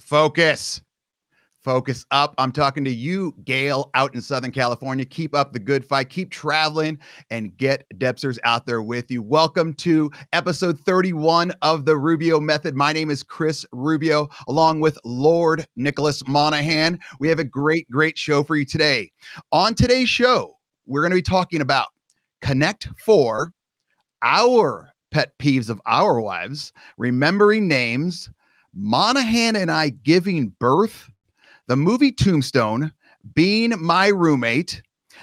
Focus. Focus up. I'm talking to you, Gail, out in Southern California. Keep up the good fight. Keep traveling and get Debsters out there with you. Welcome to episode 31 of the Rubio Method. My name is Chris Rubio, along with Lord Nicholas Monaghan. We have a great, great show for you today. On today's show, we're going to be talking about Connect Four, our pet peeves of our wives, remembering names, Monaghan and I giving birth, the movie Tombstone, being my roommate,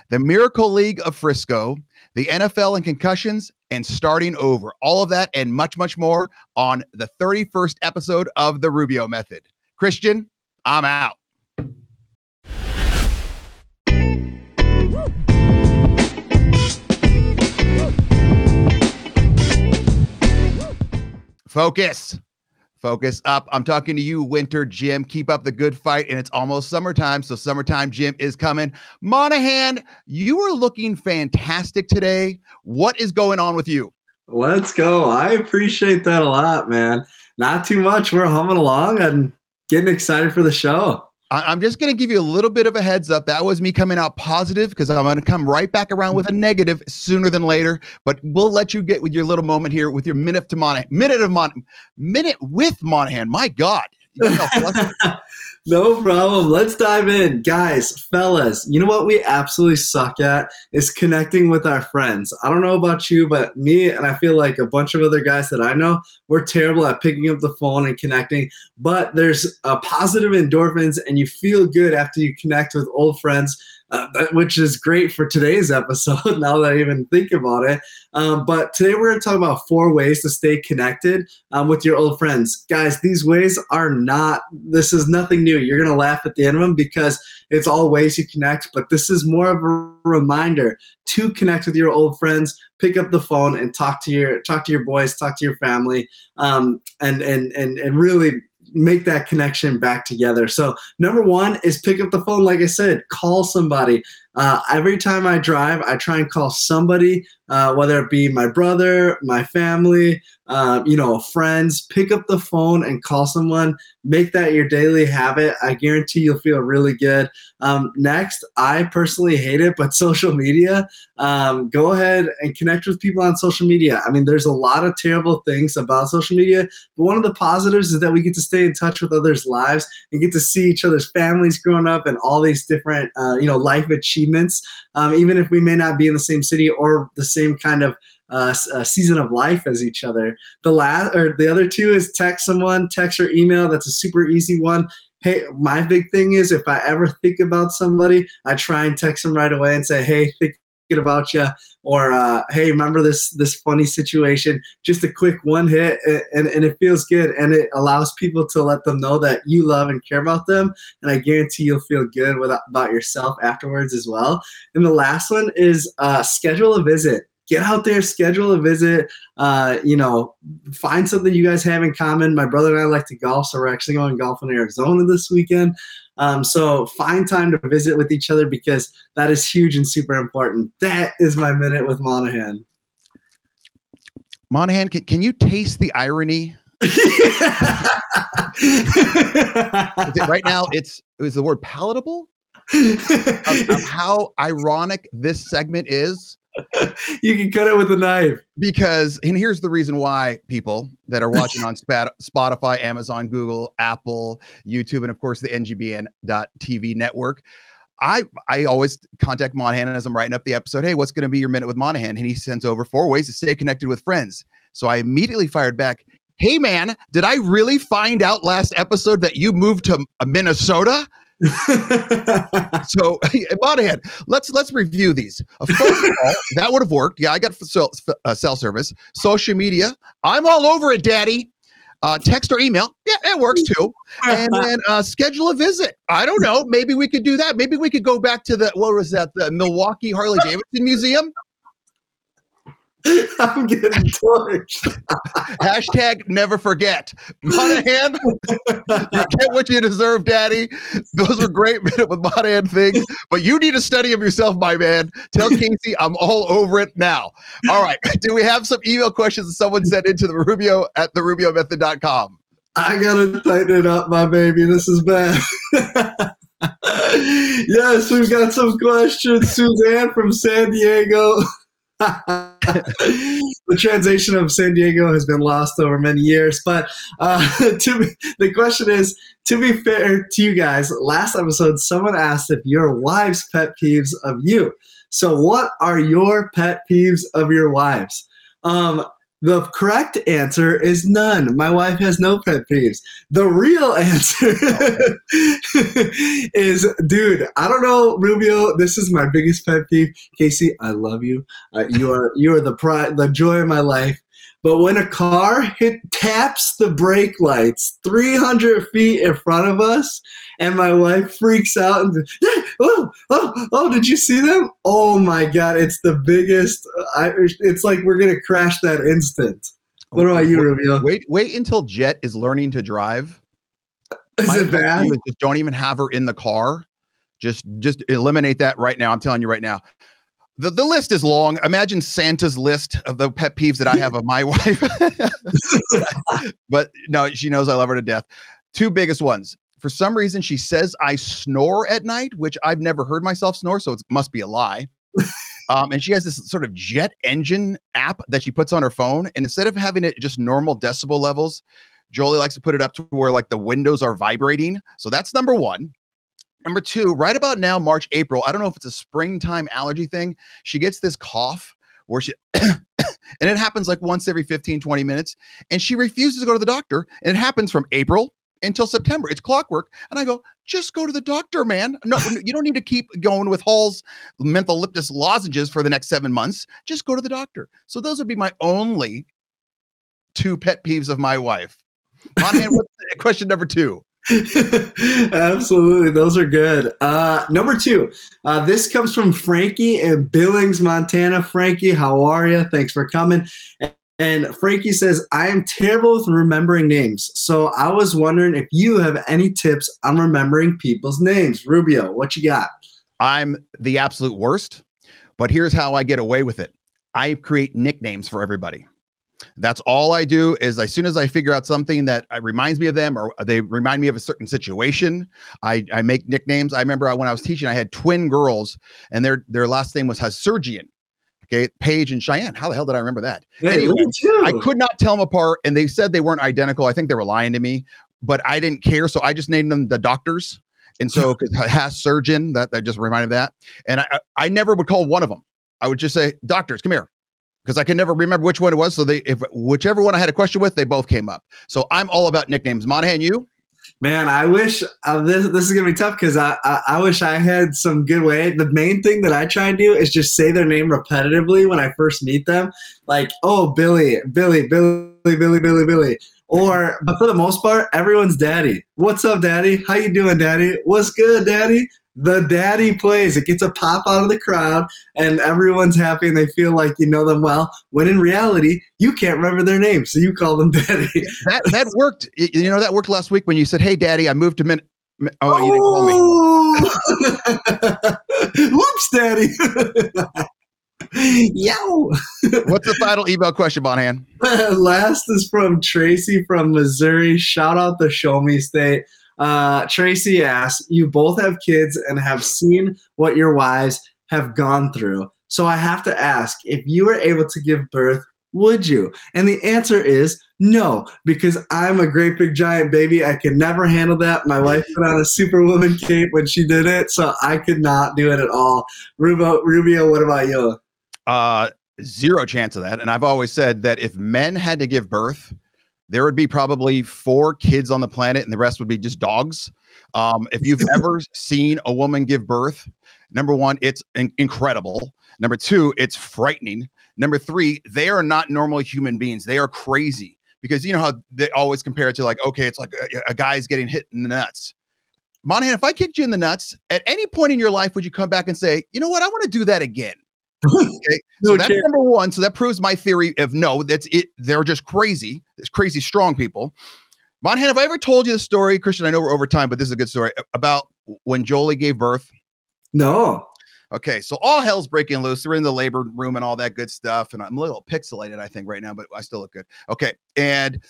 the Miracle League of Frisco, the NFL and concussions, and starting over. All of that and much, much more on the 31st episode of The Rubio Method. Christian, I'm out. Focus. Focus up. I'm talking to you, Winter Jim. Keep up the good fight. And it's almost summertime. So, summertime Jim is coming. Monaghan, you are looking fantastic today. What is going on with you? Let's go. I appreciate that a lot, man. Not too much. We're humming along and getting excited for the show. I'm just going to give you a little bit of a heads up. That was me coming out positive because I'm going to come right back around with a negative sooner than later. But we'll let you get with your little moment here with your minute to Monaghan, minute of Mon, minute with Monaghan. My God, no problem. Let's dive in. Guys, fellas, you know what we absolutely suck at is connecting with our friends. I don't know about you, but me and I feel like a bunch of other guys that I know, we're terrible at picking up the phone and connecting. But there's a positive endorphins, and you feel good after you connect with old friends uh, which is great for today's episode now that I even think about it. Um, but today we're going to talk about four ways to stay connected um, with your old friends. Guys, these ways are not, this is nothing new. You're going to laugh at the end of them because it's all ways you connect, but this is more of a reminder to connect with your old friends pick up the phone and talk to your talk to your boys talk to your family um, and and and and really make that connection back together. So, number one is pick up the phone. Like I said, call somebody. Uh, every time I drive, I try and call somebody, uh, whether it be my brother, my family, uh, you know, friends. Pick up the phone and call someone. Make that your daily habit. I guarantee you'll feel really good. Um, next, I personally hate it, but social media. Um, go ahead and connect with people on social media. I mean, there's a lot of terrible things about social media, but one of the positives is that we get to stay in touch with others' lives and get to see each other's families growing up and all these different, uh, you know, life achievements achievements, um, even if we may not be in the same city or the same kind of uh, uh, season of life as each other. The last or the other two is text someone, text or email. That's a super easy one. Hey, my big thing is if I ever think about somebody, I try and text them right away and say, "Hey, think about you or uh, hey remember this this funny situation? Just a quick one hit and, and it feels good and it allows people to let them know that you love and care about them and i guarantee you'll feel good with, about yourself afterwards as well. And the last one is uh, schedule a visit get out there, schedule a visit. Uh, you know, find something you guys have in common. My brother and I like to golf, so we're actually going golf in Arizona this weekend. Um, so find time to visit with each other because that is huge and super important. That is my minute with Monaghan. Monaghan, can, can you taste the irony? right now, it's is the word palatable of, of how ironic this segment is you can cut it with a knife. Because, and here's the reason why people that are watching on Spotify, Amazon, Google, Apple, YouTube, and of course the NGBN.TV network. I I always contact Monaghan as I'm writing up the episode. Hey, what's going to be your minute with Monaghan? And he sends over four ways to stay connected with friends. So I immediately fired back. Hey man, did I really find out last episode that you moved to Minnesota? so Monaghan, let's let's review these. Uh, first of all, that would have worked. Yeah, I got cell, uh, cell service, social media. I'm all over it, Daddy. Uh, text or email, yeah, it works too. And then uh, schedule a visit. I don't know. Maybe we could do that. Maybe we could go back to the what was that? The Milwaukee Harley Davidson Museum. I'm getting torched. Hashtag never forget. Monaghan, you get what you deserve, Daddy. Those were great minute with Monaghan things, but you need a study of yourself, my man. Tell Casey I'm all over it now. All right. Do we have some email questions that someone sent into the Rubio at the Method.com? I gotta tighten it up, my baby. This is bad. yes, we've got some questions. Suzanne from San Diego. the translation of San Diego has been lost over many years, but uh, to be, the question is: To be fair to you guys, last episode someone asked if your wives' pet peeves of you. So, what are your pet peeves of your wives? Um, the correct answer is none. My wife has no pet peeves. The real answer is, dude, I don't know, Rubio. This is my biggest pet peeve. Casey, I love you. Uh, you are you are the pride, the joy of my life. But when a car hit taps the brake lights 300 feet in front of us, and my wife freaks out and oh, oh, oh, did you see them? Oh my god, it's the biggest. Uh, I, it's like we're gonna crash that instant. What about you, Rubio? Wait, wait until Jet is learning to drive. Is My it bad? is Just don't even have her in the car. Just just eliminate that right now. I'm telling you right now. The, the list is long. Imagine Santa's list of the pet peeves that I have of my wife. but no, she knows I love her to death. Two biggest ones. For some reason, she says I snore at night, which I've never heard myself snore, so it must be a lie. Um, and she has this sort of jet engine app that she puts on her phone. And instead of having it just normal decibel levels, Jolie likes to put it up to where like the windows are vibrating. So that's number one. Number two, right about now, March, April, I don't know if it's a springtime allergy thing. She gets this cough where she, and it happens like once every 15, 20 minutes. And she refuses to go to the doctor. And it happens from April until September. It's clockwork. And I go, just go to the doctor, man. No, you don't need to keep going with Hall's mentholyptus lozenges for the next seven months. Just go to the doctor. So those would be my only two pet peeves of my wife. Question number two? Absolutely, those are good. Uh, number two, uh, this comes from Frankie in Billings, Montana. Frankie, how are you? Thanks for coming. And Frankie says, I am terrible with remembering names. So I was wondering if you have any tips on remembering people's names. Rubio, what you got? I'm the absolute worst, but here's how I get away with it. I create nicknames for everybody. That's all I do is as soon as I figure out something that uh, reminds me of them or they remind me of a certain situation, I, I make nicknames. I remember when I was teaching, I had twin girls and their their last name was Hasurgian. Okay, Paige and Cheyenne. How the hell did I remember that? Hey, Anyway. I could not tell them apart, and they said they weren't identical. I think they were lying to me, but I didn't care, so I just named them the doctors. And so, because has surgeon, that that just reminded me of that. And I I I never would call one of them. I would just say, "Doctors, come here," because I can never remember which one it was. So they, if whichever one I had a question with, they both came up. So I'm all about nicknames. Monaghan, you? Man, I wish uh, this this is gonna be tough because I, I I wish I had some good way. The main thing that I try and do is just say their name repetitively when I first meet them, like oh Billy, Billy, Billy, Billy, Billy, Billy. Or, but for the most part, everyone's daddy. What's up, daddy? How you doing, daddy? What's good, daddy? The daddy plays. It gets a pop out of the crowd, and everyone's happy and they feel like you know them well. When in reality, you can't remember their name, so you call them daddy. That that worked. You know that worked last week when you said, "Hey, Daddy, I moved to Min." Min- Oh, you didn't call me. me. Oh! Whoops, daddy. Yo. What's the final email question, Monaghan? Last is from Tracy from Missouri. Shout out the Show Me State. Uh, Tracy asks, You both have kids and have seen what your wives have gone through. So I have to ask, if you were able to give birth, would you? And the answer is no, because I'm a great big giant baby. I could never handle that. My wife put on a superwoman cape when she did it, so I could not do it at all. Rubio, Rubio what about you? Uh, zero chance of that. And I've always said that if men had to give birth, there would be probably four kids on the planet, and the rest would be just dogs. Um, if you've ever seen a woman give birth, number one, it's in- incredible. Number two, it's frightening. Number three, they are not normal human beings. They are crazy because you know how they always compare it to like, okay, it's like a, a guy's getting hit in the nuts. Monaghan, if I kicked you in the nuts, at any point in your life, would you come back and say, you know what, I want to do that again? Okay, so No that's number one. So that proves my theory of no, that's it. They're just crazy. It's crazy strong people. Monaghan, have I ever told you the story, Christian? I know we're over time, but this is a good story about when Jolie gave birth. No. Okay, so all hell's breaking loose. We're in the labor room and all that good stuff. And I'm a little pixelated, I think, right now, but I still look good. Okay. And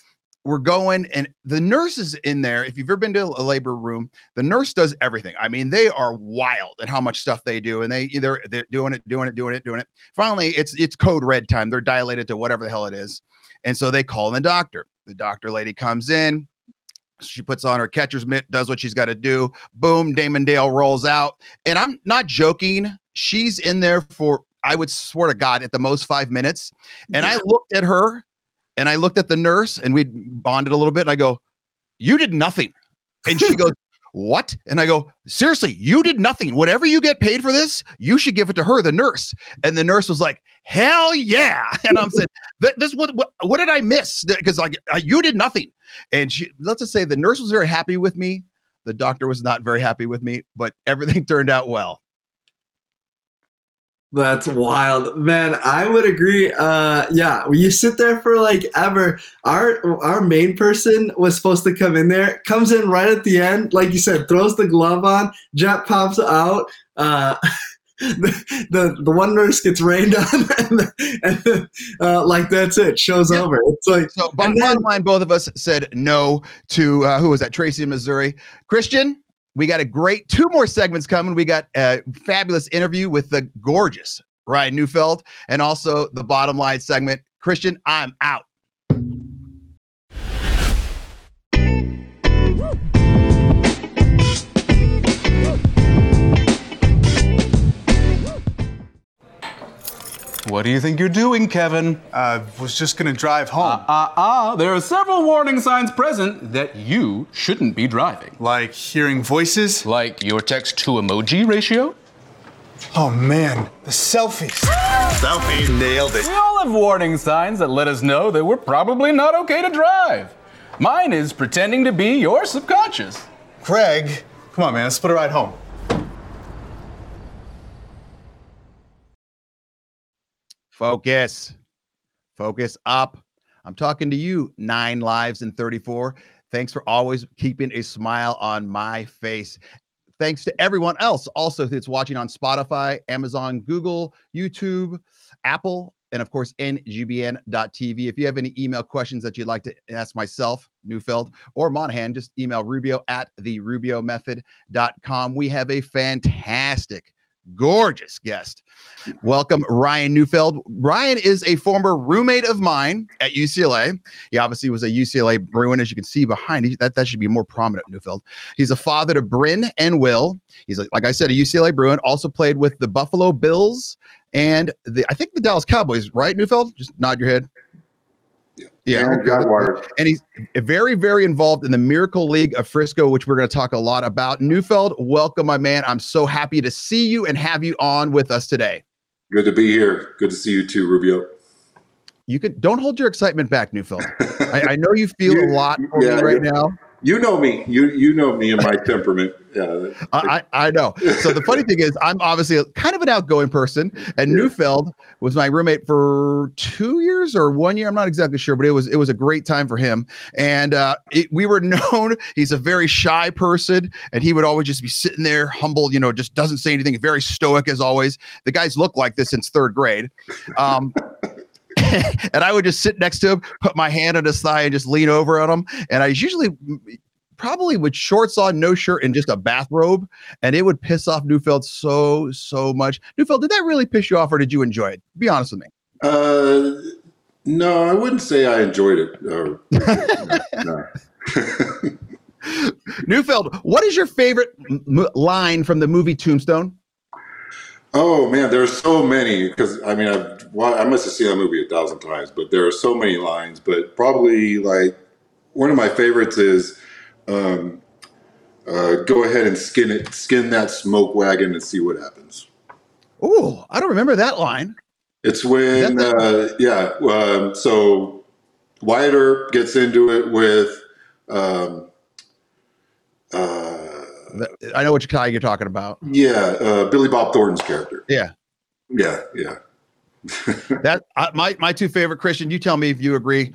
we're going and the nurse is in there if you've ever been to a labor room the nurse does everything. I mean they are wild at how much stuff they do and they either they're doing it doing it doing it doing it. Finally it's it's code red time. They're dilated to whatever the hell it is and so they call in the doctor. The doctor lady comes in she puts on her catcher's mitt does what she's got to do. Boom damon dale rolls out and i'm not joking. She's in there for i would swear to god at the most five minutes and i looked at her and I looked at the nurse and we bonded a little bit. And I go, You did nothing. And she goes, What? And I go, Seriously, you did nothing. Whatever you get paid for this, you should give it to her, the nurse. And the nurse was like, Hell yeah. And I'm saying, This what, what what did I miss? Because like you did nothing. And she let's just say the nurse was very happy with me. The doctor was not very happy with me, but everything turned out well. That's wild, man. I would agree. Uh, yeah, you sit there for like ever, our our main person was supposed to come in there, comes in right at the end, like you said, throws the glove on, jet pops out. Uh, the, the the one nurse gets rained on, and, and uh, like that's it. Show's yeah. over. It's like so. Bottom line, both of us said no to uh, who was that? Tracy, Missouri. Christian, we got a great two more segments coming. We got a fabulous interview with the gorgeous Ryan Neufeld and also the bottom line segment. Christian, I'm out. What do you think you're doing, Kevin? I uh, was just gonna drive home. Ah, uh, ah, uh, there are several warning signs present that you shouldn't be driving. Like hearing voices? Like your text to emoji ratio? Oh man, the selfies. Selfies. Nailed it. We all have warning signs that let us know that we're probably not okay to drive. Mine is pretending to be your subconscious. Craig, come on, man, let's put a ride home. Focus. Focus up. I'm talking to you, nine lives in 34. Thanks for always keeping a smile on my face. Thanks to everyone else also that's watching on Spotify, Amazon, Google, YouTube, Apple, and of course ngbn.tv. If you have any email questions that you'd like to ask myself, Neufeld, or Monaghan, just email Rubio at the Rubio method.com. We have a fantastic gorgeous guest. Welcome, Ryan Neufeld. Ryan is a former roommate of mine at UCLA. He obviously was a UCLA Bruin, as you can see behind. He, that that should be more prominent. Neufeld. He's a father to Bryn and Will. He's a, like I said, a UCLA Bruin. Also played with the Buffalo Bills and the I think the Dallas Cowboys. Right, Neufeld? Just nod your head. Yeah, okay. and he's very, very involved in the Miracle League of Frisco, which we're going to talk a lot about. Neufeld, welcome, my man. I'm so happy to see you and have you on with us today. Good to be here. Good to see you too, Rubio. You can don't hold your excitement back, Neufeld. I, I know you feel a lot for yeah, me right now you know me. You you know me and my temperament. Yeah, I I know. So the funny thing is, I'm obviously a, kind of an outgoing person, and yeah. Neufeld was my roommate for two years or one year. I'm not exactly sure, but it was it was a great time for him. And uh, it, we were known. He's a very shy person, and he would always just be sitting there, humble. You know, just doesn't say anything. Very stoic as always. The guys look like this since third grade. Um, and I would just sit next to him, put my hand on his thigh, and just lean over on him. And I usually probably with shorts on, no shirt, and just a bathrobe, and it would piss off Neufeld so so much. Neufeld, did that really piss you off, or did you enjoy it? Be honest with me. Uh, no, I wouldn't say I enjoyed it. Or, no. Neufeld, what is your favorite m- line from the movie Tombstone? Oh man, there are so many because I mean I've well, I must have seen that movie a thousand times, but there are so many lines. But probably like one of my favorites is um, uh, go ahead and skin it, skin that smoke wagon and see what happens. Oh, I don't remember that line. It's when uh, yeah, um, so Wyatt Earp gets into it with. Um, uh, I know which guy you're talking about. Yeah, uh, Billy Bob Thornton's character. Yeah, yeah, yeah. that my my two favorite Christian. You tell me if you agree.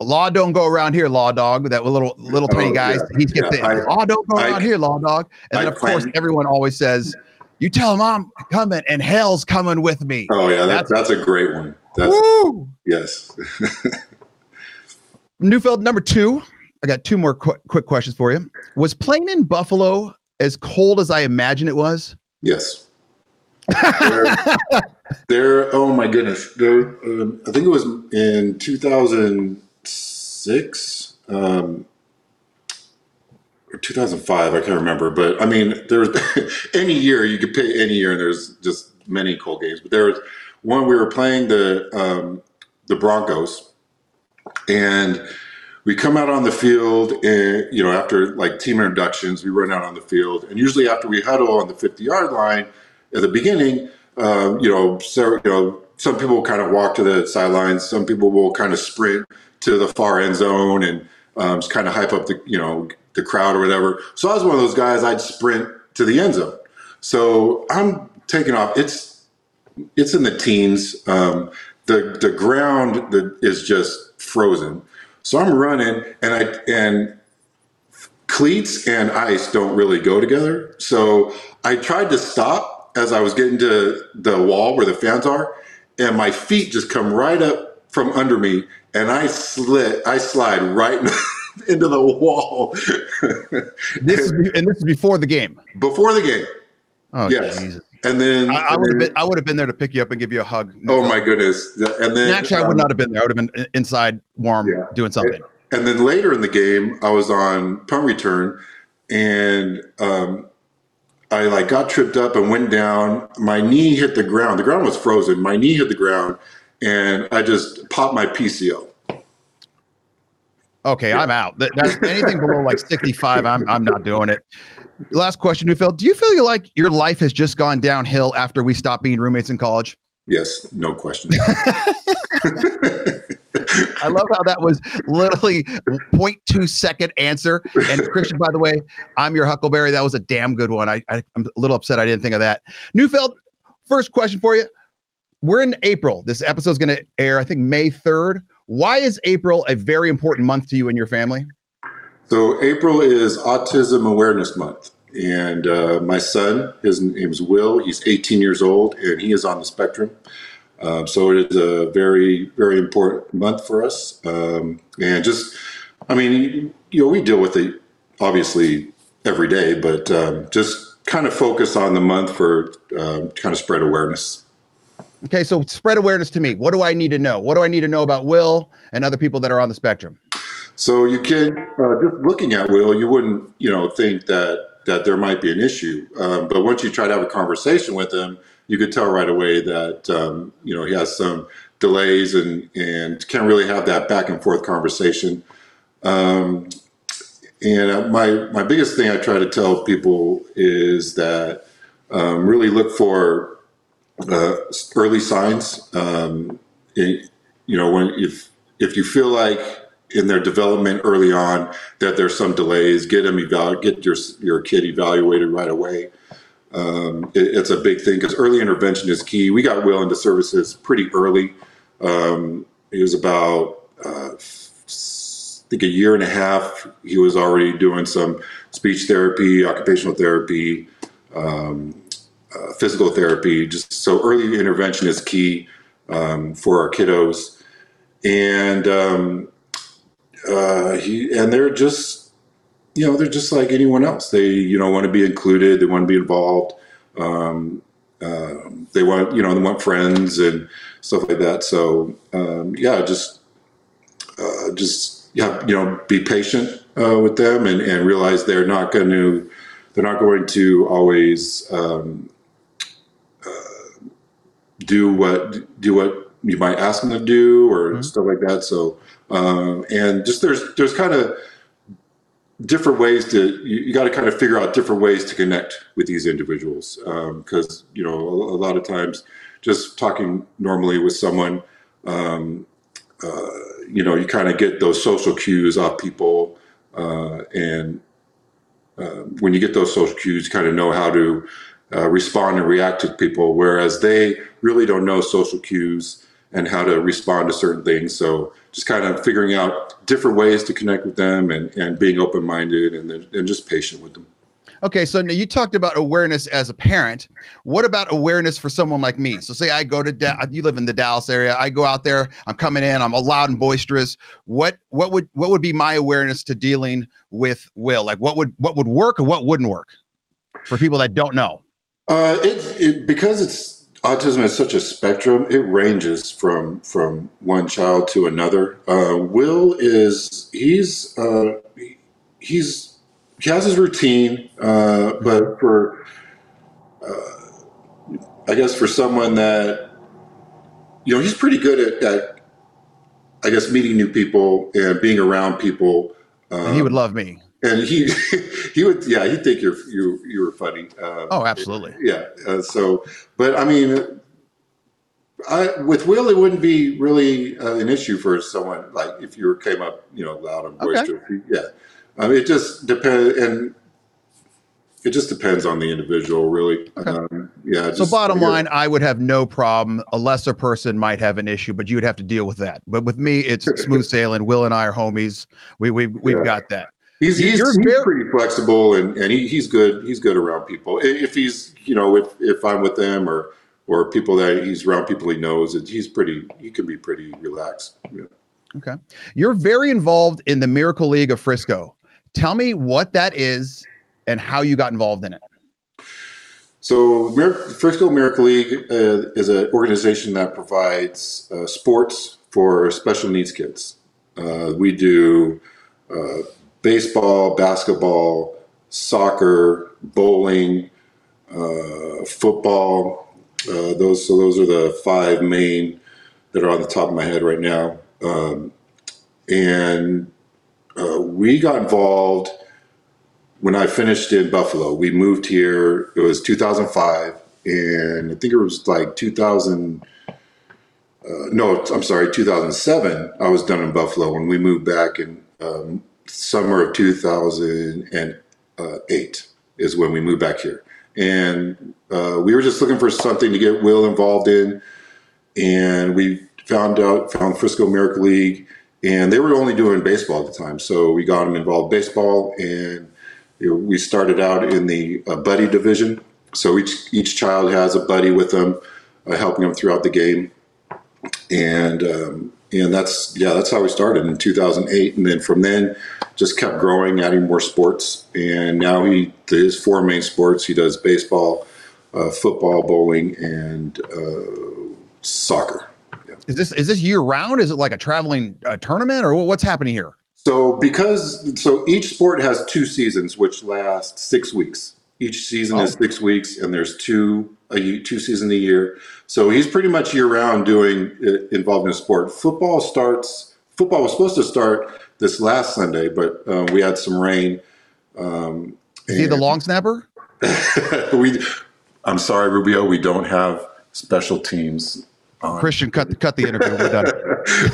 Law don't go around here, law dog. That little little tiny oh, guys. Yeah, he gets yeah, law don't go I, around here, law dog. And I then of plan. course everyone always says, "You tell him I'm coming, and hell's coming with me." Oh yeah, that, that's, that's a great one. That's, woo! Yes. Neufeld number two. I got two more qu- quick questions for you. Was playing in Buffalo as cold as I imagine it was? Yes. There, oh my goodness. There, um, I think it was in 2006 um, or 2005. I can't remember. But I mean, there's any year you could pick any year, and there's just many cold games. But there was one we were playing the um, the Broncos, and we come out on the field and you know after like team introductions we run out on the field. And usually after we huddle on the 50 yard line at the beginning uh, you know so you know some people kind of walk to the sidelines some people will kind of sprint to the far end zone and um, just kind of hype up the you know the crowd or whatever. So i was one of those guys i'd sprint to the end zone. So i'm taking off it's it's in the teens um, the the ground that is just frozen so I'm running, and I and cleats and ice don't really go together. So I tried to stop as I was getting to the wall where the fans are, and my feet just come right up from under me, and I slid, I slide right into the wall. This is, be- and this is before the game. Before the game, Oh, yes, Jesus. And then I, I would have been. I would have been there to pick you up and give you a hug. oh my goodness, and then Actually, I would um, not have been there. I would have been inside, warm, Yeah. doing something. And then later in the game, I was on punt return, and um, I like got tripped up and went down. My knee hit the ground. The ground was frozen. My knee hit the ground, and I just popped my PCL. Okay, I'm out. That, that's anything below like 65. I'm I'm not doing it. Last question, Neufeld. Do you feel like your life has just gone downhill after we stopped being roommates in college? Yes, no question. I love how that was literally 0.2 second answer. And Christian, by the way, I'm your Huckleberry. That was a damn good one. I, I I'm a little upset I didn't think of that. Neufeld, first question for you. We're in April. This episode is going to air, I think, May 3rd. Why is April a very important month to you and your family? So April is Autism Awareness Month, and uh, my son, his name is Will. He's 18 years old, and he is on the spectrum. Um, so it is a very, very important month for us. Um, and just, I mean, you know, we deal with it obviously every day, but um, just kind of focus on the month for um, kind of spread awareness. Okay, so spread awareness to me. What do I need to know? What do I need to know about Will and other people that are on the spectrum? So you can uh, just looking at Will, you wouldn't you know think that that there might be an issue, um, but once you try to have a conversation with him, you could tell right away that um, you know he has some delays and and can't really have that back and forth conversation. Um, and uh, my my biggest thing I try to tell people is that um, really look for uh, early signs. Um, it- you know when if if you feel like in their development early on that there's some delays, get them eval- get your your kid evaluated right away. Um, it- it's a big thing because early intervention is key. We got Will into services pretty early. Um, he was about uh, I think a year and a half. He was already doing some speech therapy, occupational therapy, um, uh, physical therapy. Just so early intervention is key um, for our kiddos, and um, uh, he and they're just you know they're just like anyone else. They you know want to be included. They want to be involved. Um, uh, they want you know they want friends and stuff like that. So um, yeah, just uh, just yeah you know be patient uh, with them and, and realize they're not going to they're not going to always um, do what do what you might ask them to do or stuff like that. So um, and just there's there's kind of different ways to you, you got to kind of figure out different ways to connect with these individuals because you know a, a lot of times just talking normally with someone um, uh, you know you kind of get those social cues off people uh, and uh, when you get those social cues you kind of know how to uh, respond and react to people whereas they really don't know social cues and how to respond to certain things so just kind of figuring out different ways to connect with them and, and being open-minded and, and just patient with them Okay, so now you talked about awareness as a parent. What about awareness for someone like me? So, say I go to da- you live in the Dallas area. I go out there. I'm coming in. I'm loud and boisterous. What what would what would be my awareness to dealing with Will? Like, what would what would work or what wouldn't work for people that don't know? Uh, it, it because it's autism is such a spectrum. It ranges from from one child to another. Uh, Will is he's uh, he's he has his routine, uh, but for uh, I guess for someone that you know he's pretty good at, at I guess meeting new people and being around people. Um, And he would love me. And he he would yeah he'd think you're you you were funny. Uh, Oh, absolutely. yeah. Uh, so, but I mean, I with Will, it wouldn't be really uh, an issue for someone like if you came up, you know, loud and Okay. boisterous. Yeah. I mean, it just depends, and it just depends on the individual, really. Okay. Um, yeah. So, bottom yeah. line, I would have no problem. A lesser person might have an issue, but you would have to deal with that. But with me, it's smooth sailing. Will and I are homies. We we we've Yeah. got that. He's he's, he's pretty flexible and, and he, he's good. He's good around people. If he's you know if if I'm with them or or people that he's around people he knows, he's pretty. He can be pretty relaxed. Yeah. Okay. You're very involved in the Miracle League of Frisco. Tell me what that is and how you got involved in it. So, Mir- Frisco Miracle League uh, is an organization that provides uh, sports for special needs kids. Uh, we do uh, baseball, basketball, soccer, bowling, uh, football. Uh, those so those are the five main that are on the top of my head right now. Um, and uh, we got involved when I finished in Buffalo, we moved here. It was 2005, and I think it was like 2000. Uh, no, I'm sorry, 2007. I was done in Buffalo when we moved back and um, summer of 2008 is when we moved back here, and uh, we were just looking for something to get Will involved in, and we found out found Frisco Miracle League, and they were only doing baseball at the time, so we got him involved in baseball and we started out in the uh, buddy division. So each each child has a buddy with them, uh, helping them throughout the game, and um, and that's yeah, that's how we started in 2008, and then from then just kept growing, adding more sports, and now he his four main sports. He does baseball, uh, football, bowling, and uh, soccer. Is this is this year round? Is it like a traveling uh, tournament or what's happening here? So because so each sport has two seasons, which last six weeks. Each season is Oh. six weeks, and there's two a two seasons a year. So he's pretty much year round doing uh, involved in a sport. Football starts. Football was supposed to start this last Sunday, but uh, we had some rain. Um, Is he the long snapper? we, I'm sorry, Rubio. We don't have special teams. On. Christian, cut cut the interview. We're done.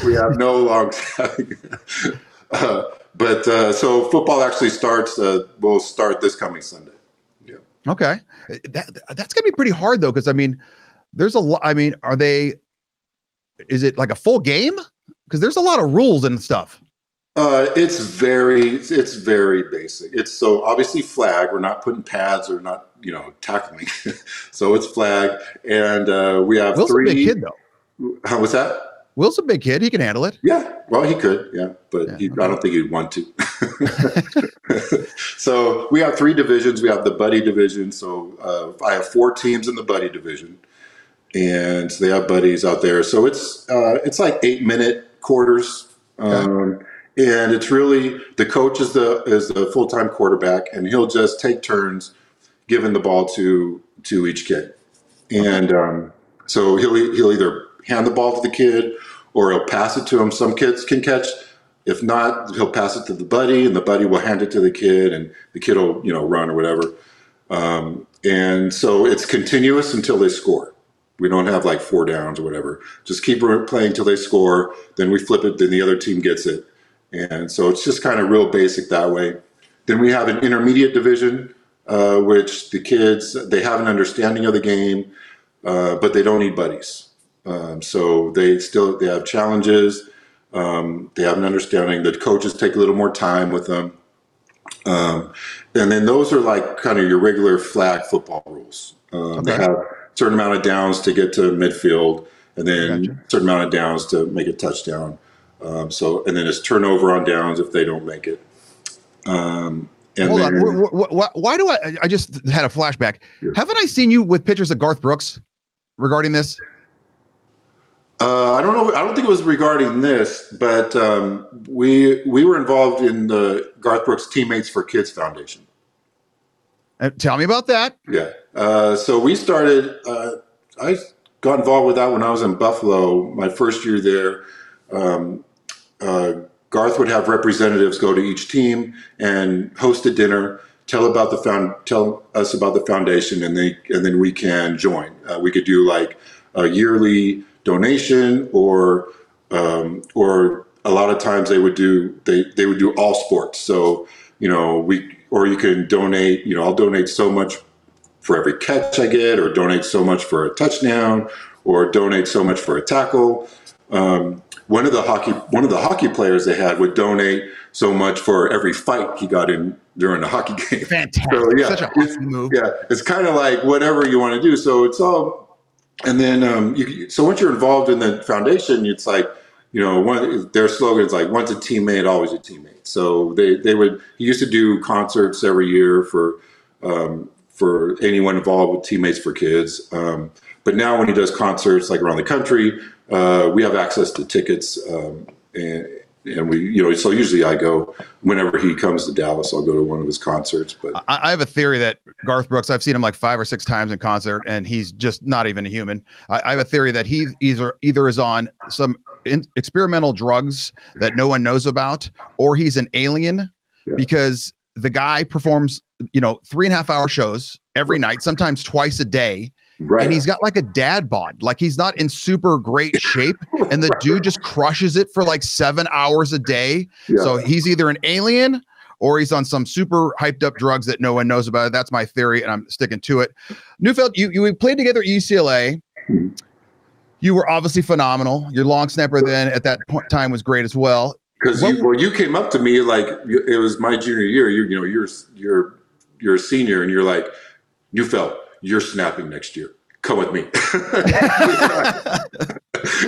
we have no long uh, but uh, so football actually starts uh, will start this coming sunday Yeah. Okay, that that's gonna be pretty hard though, because I mean, there's a lot. I mean, are they? Is it like a full game? Because there's a lot of rules and stuff. Uh, it's very it's very basic it's so obviously flag we're not putting pads or not you know tackling so it's flag and uh, we have Will's three a big kid though. how was that Will's a big kid. He can handle it. Yeah, well, he could, yeah, but Yeah, he, okay. I don't think he'd want to. so we have three divisions. We have the buddy division. So uh, I have four teams in the buddy division, and they have buddies out there. So it's uh, it's like eight minute quarters, um, and it's really the coach is the is the full time quarterback, and he'll just take turns giving the ball to to each kid, and um, so he'll he'll either hand the ball to the kid or he'll pass it to him. Some kids can catch. If not, he'll pass it to the buddy, and the buddy will hand it to the kid, and the kid will you know run or whatever. Um, and so it's continuous until they score. We don't have like four downs or whatever. Just keep playing until they score. Then we flip it. Then the other team gets it. And so it's just kind of real basic that way. Then we have an intermediate division, uh, which the kids they have an understanding of the game, uh, but they don't need buddies. Um, so they still they have challenges. Um, they have an understanding. The coaches take a little more time with them, Um, and then those are like kind of your regular flag football rules. Um, They have a certain amount of downs to get to midfield, and then Gotcha. certain amount of downs to make a touchdown. Um, so and then it's turnover on downs if they don't make it. Um, and Hold then, on. Wh- wh- wh- Why do I? I just had a flashback. Yeah. Haven't I seen you with pictures of Garth Brooks regarding this? Uh, I don't know. I don't think it was regarding this, but um, we we were involved in the Garth Brooks Teammates for Kids Foundation. Uh, tell me about that. Yeah. Uh, so we started. Uh, I got involved with that when I was in Buffalo. My first year there, um, Garth would have representatives go to each team and host a dinner, tell about the found, tell us about the foundation, and and then we can join. Uh, we could do like a yearly donation, or um, or a lot of times they would do they they would do all sports. So you know we or you can donate. You know I'll donate so much for every catch I get, or donate so much for a touchdown, or donate so much for a tackle. Um, one of the hockey one of the hockey players they had would donate so much for every fight he got in during a hockey game. Fantastic. So, yeah, Such a it's- move. Yeah, it's kind of like whatever you want to do. So it's all, and then um, you, so once you're involved in the foundation, it's like you know one their slogan is like once a teammate, always a teammate. So they they would he used to do concerts every year for um, for anyone involved with teammates for kids. Um, but now when he does concerts like around the country, uh, we have access to tickets. Um, and, and we, you know, so usually I go whenever he comes to Dallas, I'll go to one of his concerts. But I, I have a theory that Garth Brooks, I've seen him like five or six times in concert, and he's just not even a human. I, I have a theory that he either either is on some in, experimental drugs that no one knows about, or he's an alien Yeah. because the guy performs, you know, three and a half hour shows every night, sometimes twice a day, right, and he's got like a dad bod. Like he's not in super great shape, and the dude just crushes it for like seven hours a day. Yeah. So he's either an alien or he's on some super hyped up drugs that no one knows about. That's my theory, and I'm sticking to it. Neufeld, you you played together at UCLA. Mhm. You were obviously phenomenal. Your long snapper then at that point time was great as well. Because you, well, you came up to me like it was my junior year. You, you know, you're you're you're a senior, and you're like, you felt you're snapping next year. Come with me.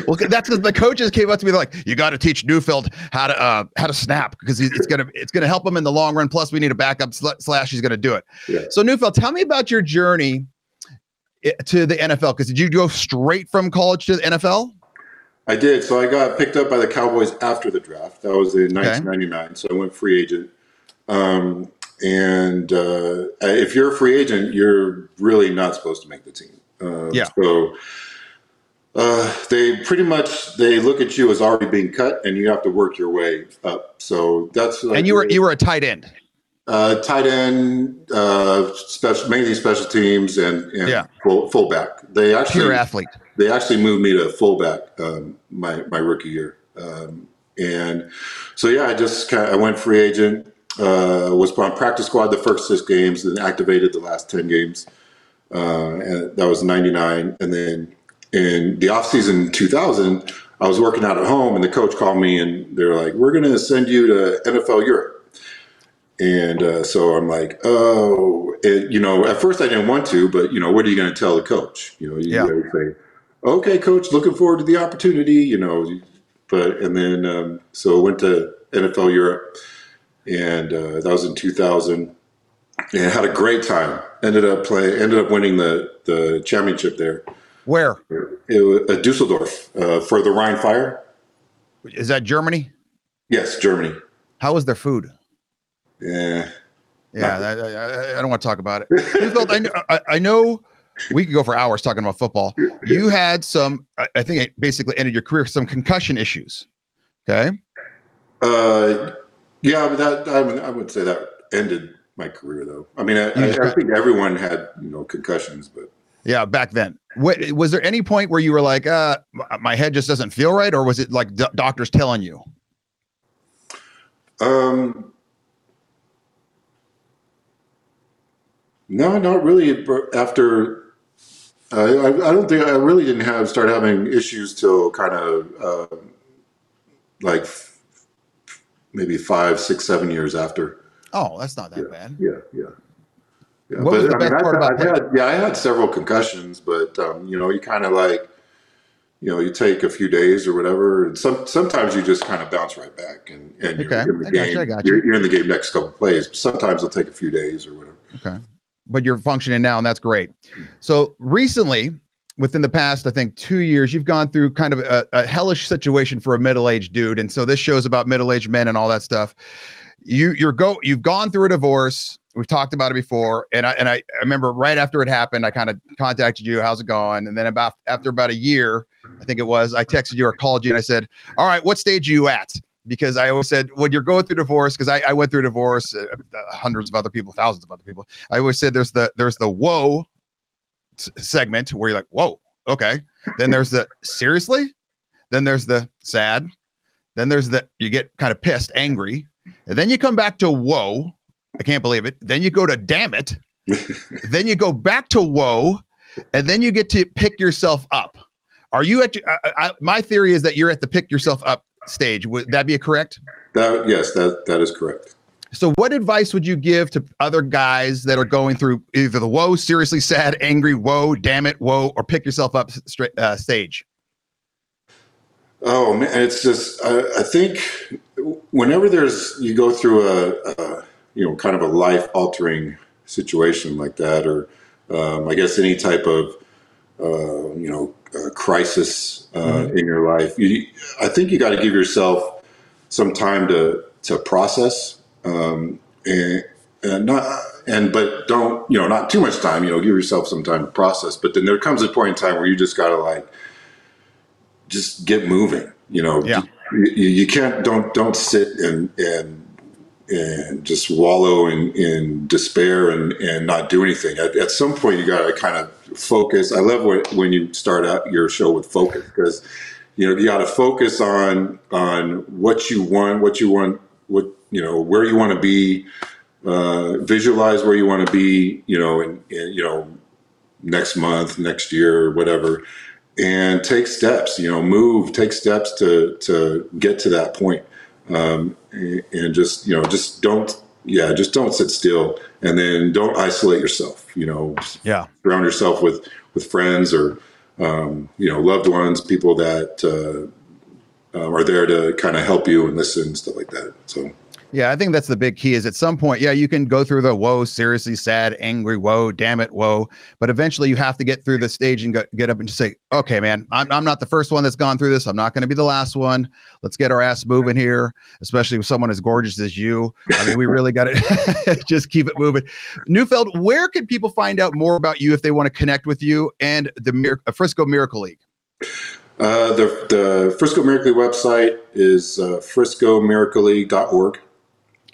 Well, that's because the coaches came up to me they're like, "You got to teach Neufeld how to uh, how to snap because it's gonna it's gonna help him in the long run. Plus, we need a backup sl- slash. He's gonna do it." Yeah. So, Neufeld, tell me about your journey to the NFL. Because did you go straight from college to the NFL? I did. So I got picked up by the Cowboys after the draft. That was in 1999. So I went free agent. Um, and uh, if you're a free agent, you're really not supposed to make the team. Uh, Yeah. So uh, they pretty much they look at you as already being cut, and you have to work your way up. So that's like and you were you were a tight end. uh, tight end, uh, special mainly special teams, and, and Yeah. full, fullback. They actually Pure athlete. they actually moved me to fullback um, my my rookie year, um, and so yeah, I just kind I went free agent. Uh, was on practice squad the first six games, then activated the last ten games. Uh, and that was '99, and then in the offseason 2000, I was working out at home, and the coach called me, and they're like, "We're going to send you to NFL Europe." And uh, so I'm like, oh, and, you know, at first I didn't want to, but you know, what are you going to tell the coach? You know, you Yeah. say, okay, coach, looking forward to the opportunity, you know, but, and then, um, so I went to NFL Europe and uh, that was in 2000 and had a great time. Ended up playing, ended up winning the, the championship there. Where It was uh, Dusseldorf uh, for the Rhine Fire. is that? Germany. Yes, Germany. How was their food? Yeah. Yeah, I, I, I- don't want to talk about it. I, kn- I, know we could go for hours talking about football. You had some, I, I think, it basically ended your career some concussion issues. Okay. Uh, yeah, but that I would, I would say that ended my career, though. I mean, I, I, I think everyone had you know concussions, but Yeah, back then. What, was there any point where you were like, uh, my head just doesn't feel right, or was it like do- doctors telling you? um, no, not really. After I, I, I don't think I really didn't have start having issues till kind of um like maybe five, six, seven years after. Oh, that's not that yeah, bad. Yeah, yeah. yeah. What was the I mean, best part I've, about I've had, yeah, I had several concussions, but um, you know, you kind of like, you know, you take a few days or whatever, and some sometimes you just kind of bounce right back, and, and you're in the I game. you, got you're, you. you're in the game next couple plays. Sometimes it'll take a few days or whatever. Okay. But you're functioning now, and that's great. So recently, within the past, I think two years, you've gone through kind of a, a hellish situation for a middle-aged dude. And so this show's about middle-aged men and all that stuff. You you're go you've gone through a divorce. We've talked about it before. And I and I, I remember right after it happened, I kind of contacted you, how's it going? And then about after about a year, I think it was, I texted you or called you and I said, All right, what stage are you at? Because I always said when you're going through divorce, because I, I went through divorce, uh, uh, hundreds of other people, thousands of other people. I always said there's the there's the whoa segment where you're like, whoa, okay. Then there's the seriously. Then there's the sad. Then there's the you get kind of pissed, angry, and then you come back to whoa. I can't believe it. Then you go to damn it. then you go back to whoa, and then you get to pick yourself up. Are you at? I, I, my theory is that you're at the pick yourself up stage. Would that be correct? That yes, that that is correct. So, what advice would you give to other guys that are going through either the whoa, seriously sad, angry, whoa, damn it, whoa, or pick yourself up straight uh, stage? Oh man, it's just I, I think whenever there's you go through a, a you know kind of a life altering situation like that, or um, I guess any type of uh, you know uh, crisis uh, in your life, you, I think you got to give yourself some time to to process um, and, and not and but don't you know not too much time. You know, give yourself some time to process. But then there comes a point in time where you just got to like just get moving. You know, Yeah. you, you can't don't don't sit and and and just wallow in, in despair and, and not do anything. At, at some point, you got to kind of focus. I love when, when you start out your show with focus because you know you got to focus on on what you want, what you want, what you know, where you want to be. Uh, visualize where you want to be. You know, and, and you know next month, next year, whatever, and take steps. You know, move, take steps to to get to that point, um, and, and just you know, just don't, yeah, just don't sit still, and then don't isolate yourself. You know, Yeah. surround yourself with with friends or um, you know loved ones, people that uh, uh, are there to kind of help you and listen and stuff like that. So. Yeah, I think that's the big key is at some point, yeah, you can go through the whoa, seriously sad, angry, whoa, damn it, whoa. But eventually you have to get through the stage and go, get up and just say, okay, man, I'm, I'm not the first one that's gone through this. I'm not going to be the last one. Let's get our ass moving here, especially with someone as gorgeous as you. I mean, we really got to just keep it moving. Neufeld, where can people find out more about you if they want to connect with you and the Mir- uh, Frisco Miracle League? Uh, the, the Frisco Miracle League website is uh, friscomiracleleague.org.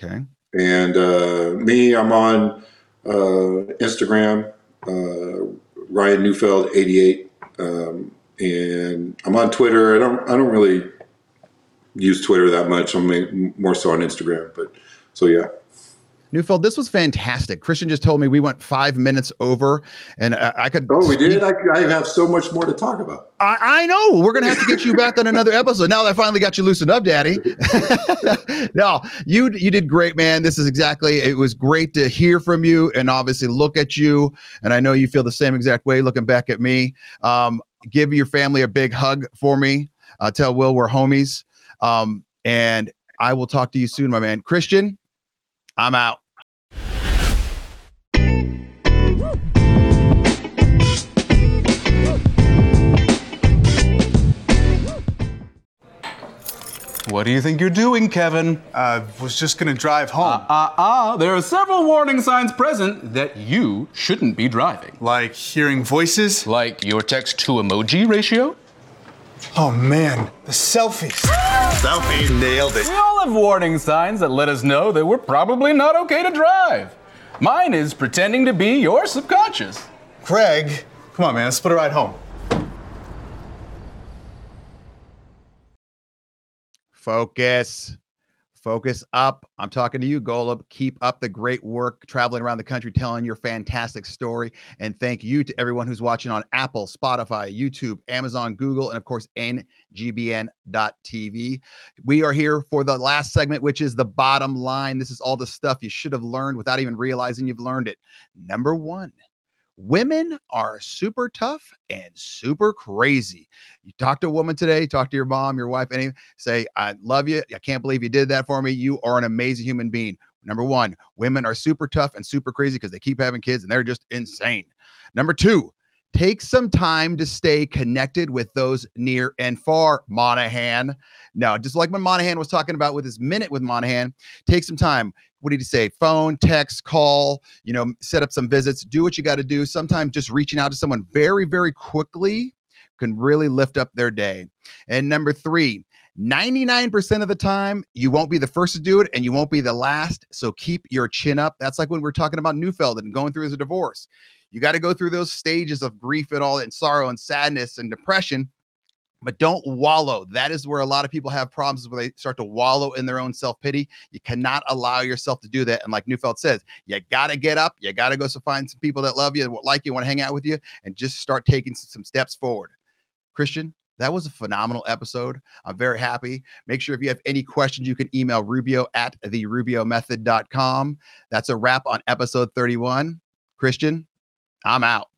Okay. And uh, me, I'm on uh, Instagram, uh, Ryan Neufeld 88, um, and I'm on Twitter. I don't I don't really use Twitter that much. I'm more so on Instagram, but so yeah. Neufeld, this was fantastic. Christian just told me we went five minutes over, and I, I could. Oh, we did. I, I have so much more to talk about. I, I know. We're gonna have to get you back on another episode. Now that I finally got you loosened up, Daddy. no, you you did great, man. This is exactly. It was great to hear from you, and obviously look at you. And I know you feel the same exact way looking back at me. Um, give your family a big hug for me. Uh, tell Will we're homies. Um, and I will talk to you soon, my man. Christian, I'm out. What do you think you're doing, Kevin? I was just gonna drive home. Ah, ah, there are several warning signs present that you shouldn't be driving. like hearing voices. Like your text to emoji ratio? Oh man, the selfies. Selfie nailed it. We all have warning signs that let us know that we're probably not okay to drive. Mine is pretending to be your subconscious. Greg, come on, man, let's put a ride home. Focus. Focus up. I'm talking to you, Golub. Keep up the great work traveling around the country telling your fantastic story. And thank you to everyone who's watching on Apple, Spotify, YouTube, Amazon, Google, and of course, ngbn.tv. We are here for the last segment, which is the bottom line. This is all the stuff you should have learned without even realizing you've learned it. Number one, women are super tough and super crazy. You talk to a woman today, talk to your mom, your wife, any say, I love you. I can't believe you did that for me. You are an amazing human being. Number one, women are super tough and super crazy because they keep having kids and they're just insane. Number two, take some time to stay connected with those near and far, Monaghan. Now, just like when Monaghan was talking about with his minute with Monaghan, take some time what did he say? Phone, text, call, you know, set up some visits, do what you got to do. Sometimes just reaching out to someone very, very quickly can really lift up their day. And number three, 99% of the time, you won't be the first to do it and you won't be the last. So keep your chin up. That's like when we're talking about Neufeld and going through his divorce. You got to go through those stages of grief and all and sorrow and sadness and depression but don't wallow. That is where a lot of people have problems where they start to wallow in their own self pity. You cannot allow yourself to do that. And like Neufeld says, you got to get up. You got to go so find some people that love you, like you, want to hang out with you, and just start taking some steps forward. Christian, that was a phenomenal episode. I'm very happy. Make sure if you have any questions, you can email rubio at the rubio method.com. That's a wrap on episode 31. Christian, I'm out.